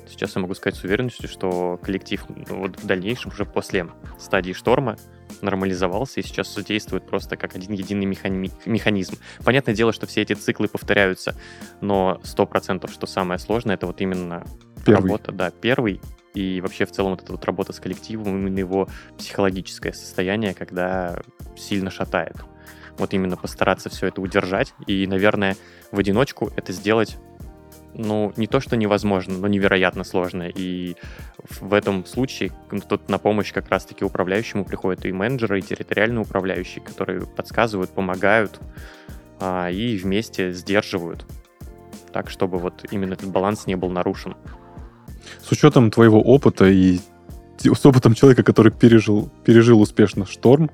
сейчас я могу сказать с уверенностью, что коллектив ну, вот в дальнейшем уже после стадии шторма нормализовался и сейчас действует просто как один единый механи- механизм. Понятное дело, что все эти циклы повторяются, но 100% что самое сложное, это вот именно Первый. работа, да, первый, и вообще в целом вот эта вот работа с коллективом, именно его психологическое состояние, когда сильно шатает. Вот именно постараться все это удержать, и, наверное, в одиночку это сделать ну, не то, что невозможно, но невероятно сложно. И в этом случае тут на помощь как раз-таки управляющему приходят и менеджеры, и территориальные управляющие, которые подсказывают, помогают а, и вместе сдерживают. Так, чтобы вот именно этот баланс не был нарушен. С учетом твоего опыта и с опытом человека, который пережил, пережил успешно шторм,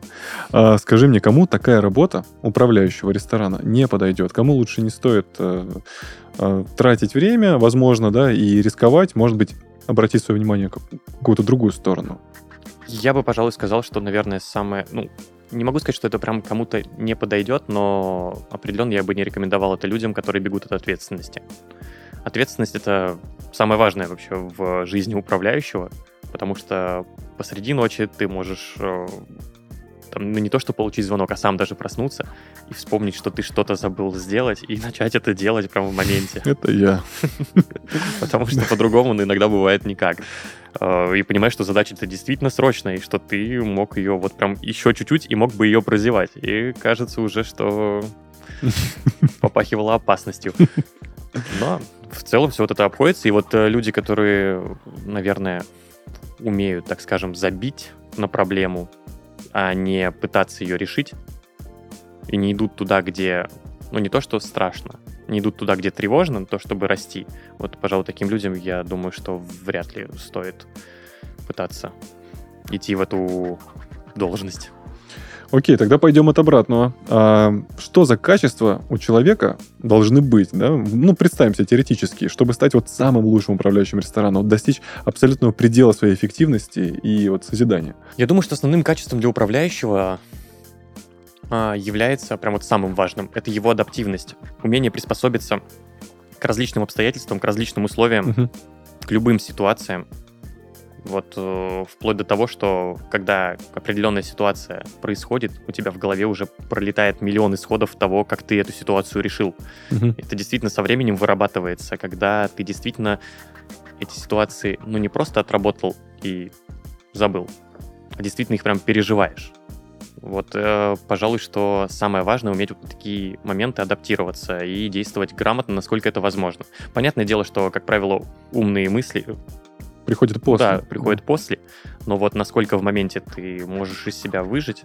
а, скажи мне, кому такая работа управляющего ресторана не подойдет? Кому лучше не стоит э, э, тратить время, возможно, да, и рисковать, может быть, обратить свое внимание в какую-то другую сторону? Я бы, пожалуй, сказал, что, наверное, самое... Ну, не могу сказать, что это прям кому-то не подойдет, но определенно я бы не рекомендовал это людям, которые бегут от ответственности. Ответственность — это самое важное вообще в жизни управляющего, потому что посреди ночи ты можешь э, там, ну, не то, что получить звонок, а сам даже проснуться и вспомнить, что ты что-то забыл сделать, и начать это делать прямо в моменте. Это я. Потому что по-другому ну, иногда бывает никак. Э, И понимаешь, что задача это действительно срочная, и что ты мог ее вот прям еще чуть-чуть и мог бы ее прозевать. И кажется уже, что попахивало опасностью. Но в целом все вот это обходится. И вот э, люди, которые, наверное, умеют, так скажем, забить на проблему, а не пытаться ее решить, и не идут туда, где, ну не то, что страшно, не идут туда, где тревожно, но то, чтобы расти. Вот, пожалуй, таким людям, я думаю, что вряд ли стоит пытаться идти в эту должность. Окей, тогда пойдем от обратного. А, что за качества у человека должны быть? Да? Ну, представим себе теоретически, чтобы стать вот самым лучшим управляющим рестораном, вот достичь абсолютного предела своей эффективности и вот созидания. Я думаю, что основным качеством для управляющего а, является прям вот самым важным. Это его адаптивность, умение приспособиться к различным обстоятельствам, к различным условиям, Мгм. к любым ситуациям. Вот э, вплоть до того, что когда определенная ситуация происходит, у тебя в голове уже пролетает миллион исходов того, как ты эту ситуацию решил. Мгм. Это действительно со временем вырабатывается, когда ты действительно эти ситуации, ну, не просто отработал и забыл, а действительно их прям переживаешь. Вот, э, пожалуй, что самое важное уметь вот такие моменты адаптироваться и действовать грамотно, насколько это возможно. Понятное дело, что, как правило, умные мысли, Приходит после. да, приходят после, но вот насколько в моменте ты можешь из себя выжить,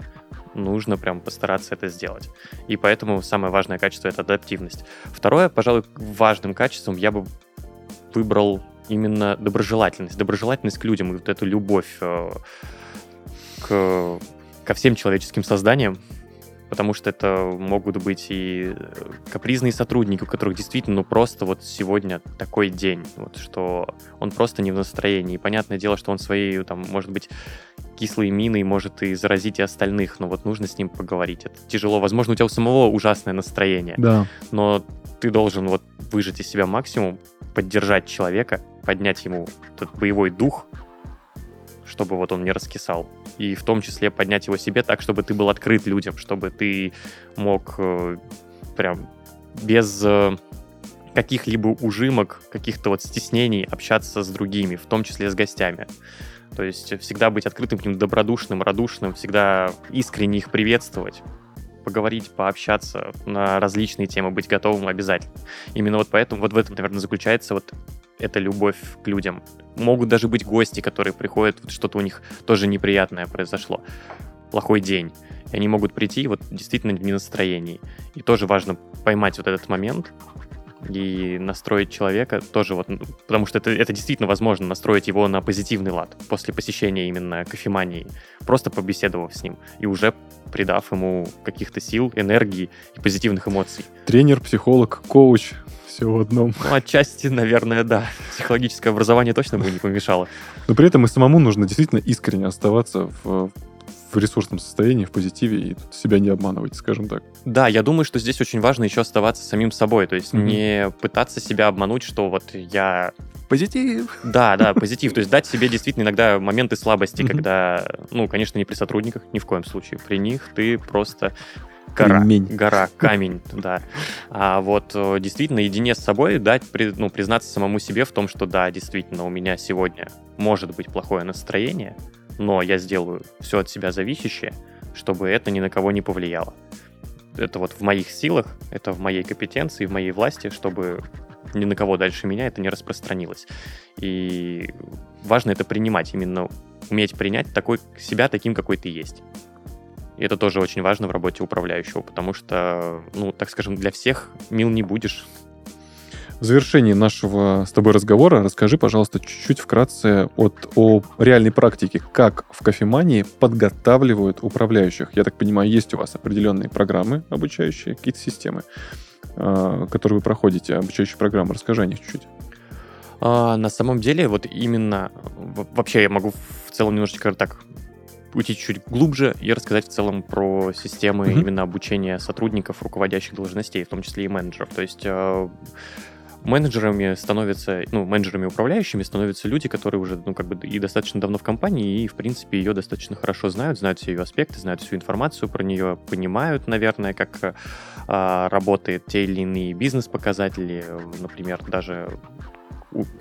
нужно прям постараться это сделать. И поэтому самое важное качество — это адаптивность. Второе, пожалуй, важным качеством я бы выбрал именно доброжелательность. Доброжелательность к людям и вот эту любовь э, к, ко всем человеческим созданиям, потому что это могут быть и э, капризные сотрудники, у которых действительно ну, просто вот сегодня такой день, вот, что он просто не в настроении. И понятное дело, что он своей, там, может быть, кислой миной может и заразить и остальных, но вот нужно с ним поговорить. Это тяжело. Возможно, у тебя у самого ужасное настроение, Да. но ты должен вот выжать из себя максимум, поддержать человека, поднять ему этот боевой дух, чтобы вот он не раскисал. И в том числе поднять его себе так, чтобы ты был открыт людям, чтобы ты мог э, прям без э, каких-либо ужимок, каких-то вот стеснений общаться с другими, в том числе с гостями. То есть всегда быть открытым к ним, добродушным, радушным, всегда искренне их приветствовать поговорить, пообщаться на различные темы, быть готовым обязательно. Именно вот поэтому вот в этом, наверное, заключается вот эта любовь к людям. Могут даже быть гости, которые приходят, вот что-то у них тоже неприятное произошло, плохой день. И они могут прийти вот действительно не настроении. И тоже важно поймать вот этот момент, и настроить человека тоже вот, потому что это, это действительно возможно, настроить его на позитивный лад после посещения именно кофемании, просто побеседовав с ним и уже придав ему каких-то сил, энергии и позитивных эмоций. Тренер, психолог, коуч, все в одном. Ну, отчасти, наверное, да. Психологическое образование точно бы не помешало. Но при этом и самому нужно действительно искренне оставаться в в ресурсном состоянии, в позитиве и себя не обманывать, скажем так. Да, я думаю, что здесь очень важно еще оставаться самим собой, то есть mm-hmm. не пытаться себя обмануть, что вот я Позитив. Да, да, позитив. То есть дать себе действительно иногда моменты слабости, mm-hmm. когда, ну, конечно, не при сотрудниках, ни в коем случае. При них ты просто гора, Кремень. гора, камень, да. А вот э, действительно наедине с собой дать, ну, признаться самому себе в том, что да, действительно, у меня сегодня может быть плохое настроение, но я сделаю все от себя зависящее, чтобы это ни на кого не повлияло. Это вот в моих силах, это в моей компетенции, в моей власти, чтобы ни на кого дальше меня это не распространилось. И важно это принимать, именно уметь принять такой, себя таким, какой ты есть. И это тоже очень важно в работе управляющего, потому что, ну, так скажем, для всех мил не будешь, в завершении нашего с тобой разговора расскажи, пожалуйста, чуть-чуть вкратце от, о реальной практике, как в кофемании подготавливают управляющих. Я так понимаю, есть у вас определенные программы обучающие, какие-то системы, а, которые вы проходите, обучающие программы. Расскажи о них чуть-чуть. А, на самом деле, вот именно, вообще я могу в целом немножечко так уйти чуть глубже и рассказать в целом про системы mm-hmm. именно обучения сотрудников руководящих должностей, в том числе и менеджеров. То есть а, менеджерами становятся, ну, менеджерами управляющими становятся люди, которые уже, ну, как бы и достаточно давно в компании, и, в принципе, ее достаточно хорошо знают, знают все ее аспекты, знают всю информацию про нее, понимают, наверное, как а, работает те или иные бизнес-показатели, например, даже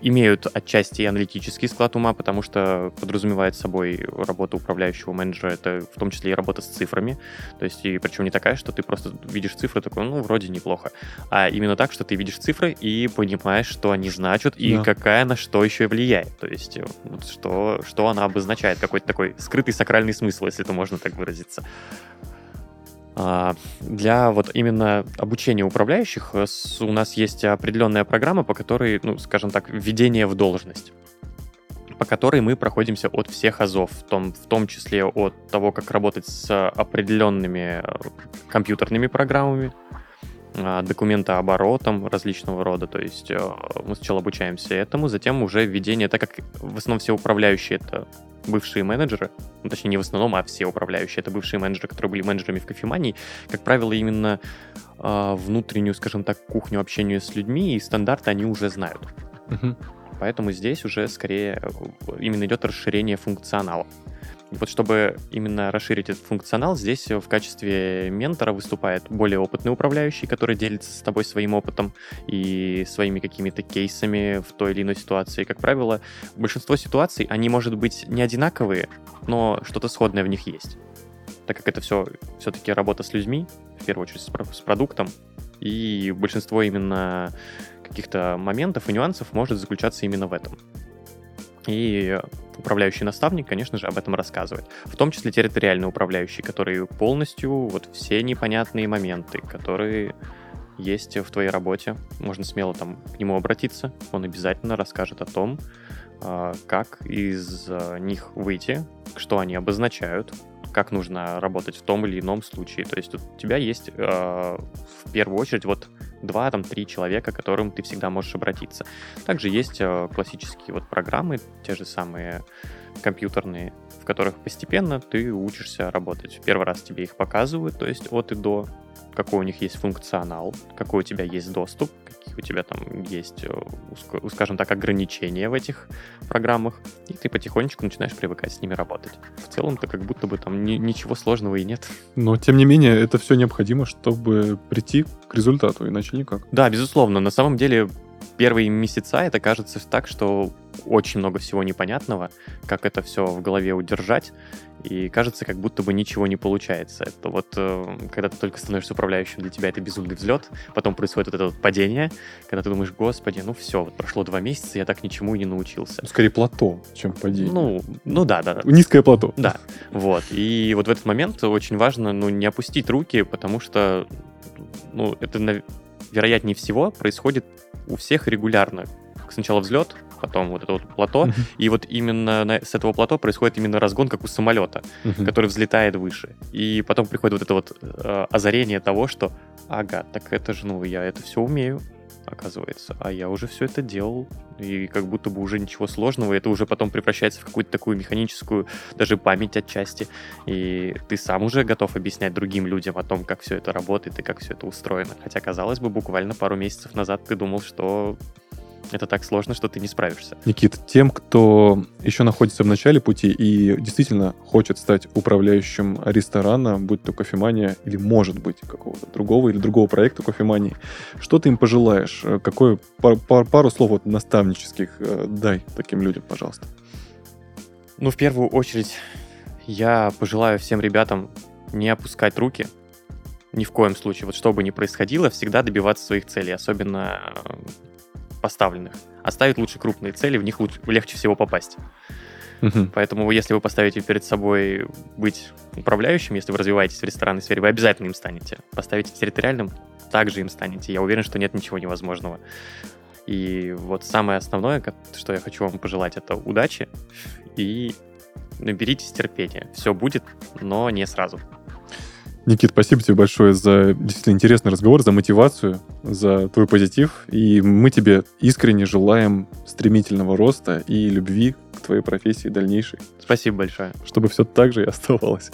имеют отчасти аналитический склад ума, потому что подразумевает собой работа управляющего менеджера, это в том числе и работа с цифрами, то есть и причем не такая, что ты просто видишь цифры, такой, ну, вроде неплохо, а именно так, что ты видишь цифры и понимаешь, что они значат и да. какая на что еще влияет, то есть вот что, что она обозначает, какой-то такой скрытый сакральный смысл, если это можно так выразиться. А, для вот именно обучения управляющих э, у нас есть определенная программа, по которой, ну, скажем так, введение в должность по которой мы проходимся от всех азов, в том, в том числе от того, как работать с определенными э, компьютерными программами, а, документооборотом различного рода. То есть э, мы сначала обучаемся этому, затем уже введение, так как в основном все управляющие это бывшие менеджеры, ну, точнее, не в основном, а все управляющие, это бывшие менеджеры, которые были менеджерами в кофемании, как правило, именно э, внутреннюю, скажем так, кухню общения с людьми и стандарты они уже знают. Угу. Поэтому здесь уже скорее э, именно идет расширение функционала. Вот чтобы именно расширить этот функционал, здесь в качестве ментора выступает более опытный управляющий, который делится с тобой своим опытом и своими какими-то кейсами в той или иной ситуации. Как правило, большинство ситуаций, они, может быть, не одинаковые, но что-то сходное в них есть. Так как это все все-таки работа с людьми, в первую очередь с продуктом, и большинство именно каких-то моментов и нюансов может заключаться именно в этом. И управляющий наставник, конечно же, об этом рассказывает. В том числе территориальный управляющий, который полностью вот все непонятные моменты, которые есть в твоей работе. Можно смело там к нему обратиться. Он обязательно расскажет о том, а, как из а, них выйти, что они обозначают, как нужно работать в том или ином случае. То есть у тебя есть э, в первую очередь вот два, там, три человека, к которым ты всегда можешь обратиться. Также есть э, классические вот программы, те же самые компьютерные, в которых постепенно ты учишься работать. В первый раз тебе их показывают, то есть от и до, какой у них есть функционал, какой у тебя есть доступ, у тебя там есть, э, скажем так, ограничения в этих программах, и ты потихонечку начинаешь привыкать с ними работать. В целом-то как будто бы там ни, ничего сложного и нет. Но, тем не менее, это все необходимо, чтобы прийти к результату, иначе никак. Да, безусловно. На самом деле, первые месяца это кажется так, что очень много всего непонятного, как это все в голове удержать, и кажется, как будто бы ничего не получается. Это вот, э, когда ты только становишься управляющим, для тебя это безумный взлет, потом происходит вот это вот падение, когда ты думаешь, господи, ну все, вот прошло два месяца, я так ничему и не научился. Ну, скорее плато, чем падение. Ну, ну да, да. Низкое плато. Да, вот. И вот в этот момент очень важно, ну, не опустить руки, потому что, ну, это, вероятнее всего, происходит у всех регулярно. Сначала взлет, потом вот это вот плато, uh-huh. и вот именно на, с этого плато происходит именно разгон, как у самолета, uh-huh. который взлетает выше. И потом приходит вот это вот э, озарение того, что, ага, так это же, ну, я это все умею, оказывается, а я уже все это делал, и как будто бы уже ничего сложного, это уже потом превращается в какую-то такую механическую даже память отчасти, и ты сам уже готов объяснять другим людям о том, как все это работает и как все это устроено. Хотя, казалось бы, буквально пару месяцев назад ты думал, что это так сложно, что ты не справишься. Никит, тем, кто еще находится в начале пути и действительно хочет стать управляющим ресторана, будь то кофемания или, может быть, какого-то другого или другого проекта кофемании, что ты им пожелаешь? Какое пар, пар, пару слов вот наставнических э, дай таким людям, пожалуйста? Ну, в первую очередь, я пожелаю всем ребятам не опускать руки, ни в коем случае. Вот что бы ни происходило, всегда добиваться своих целей, особенно поставленных. Оставить лучше крупные цели, в них лучше, легче всего попасть. Угу. Поэтому, если вы поставите перед собой быть управляющим, если вы развиваетесь в ресторанной сфере, вы обязательно им станете. Поставите территориальным, также им станете. Я уверен, что нет ничего невозможного. И вот самое основное, что я хочу вам пожелать, это удачи и наберитесь терпения. Все будет, но не сразу. Никит, спасибо тебе большое за действительно интересный разговор, за мотивацию, за твой позитив. И мы тебе искренне желаем стремительного роста и любви к твоей профессии дальнейшей. Спасибо большое. Чтобы все так же и оставалось.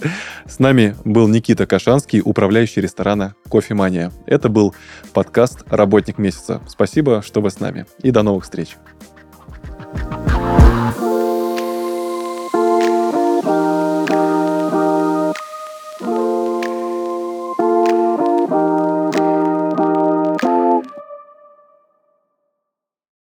С нами был Никита Кашанский, управляющий ресторана «Кофемания». Это был подкаст «Работник месяца». Спасибо, что вы с нами. И до новых встреч.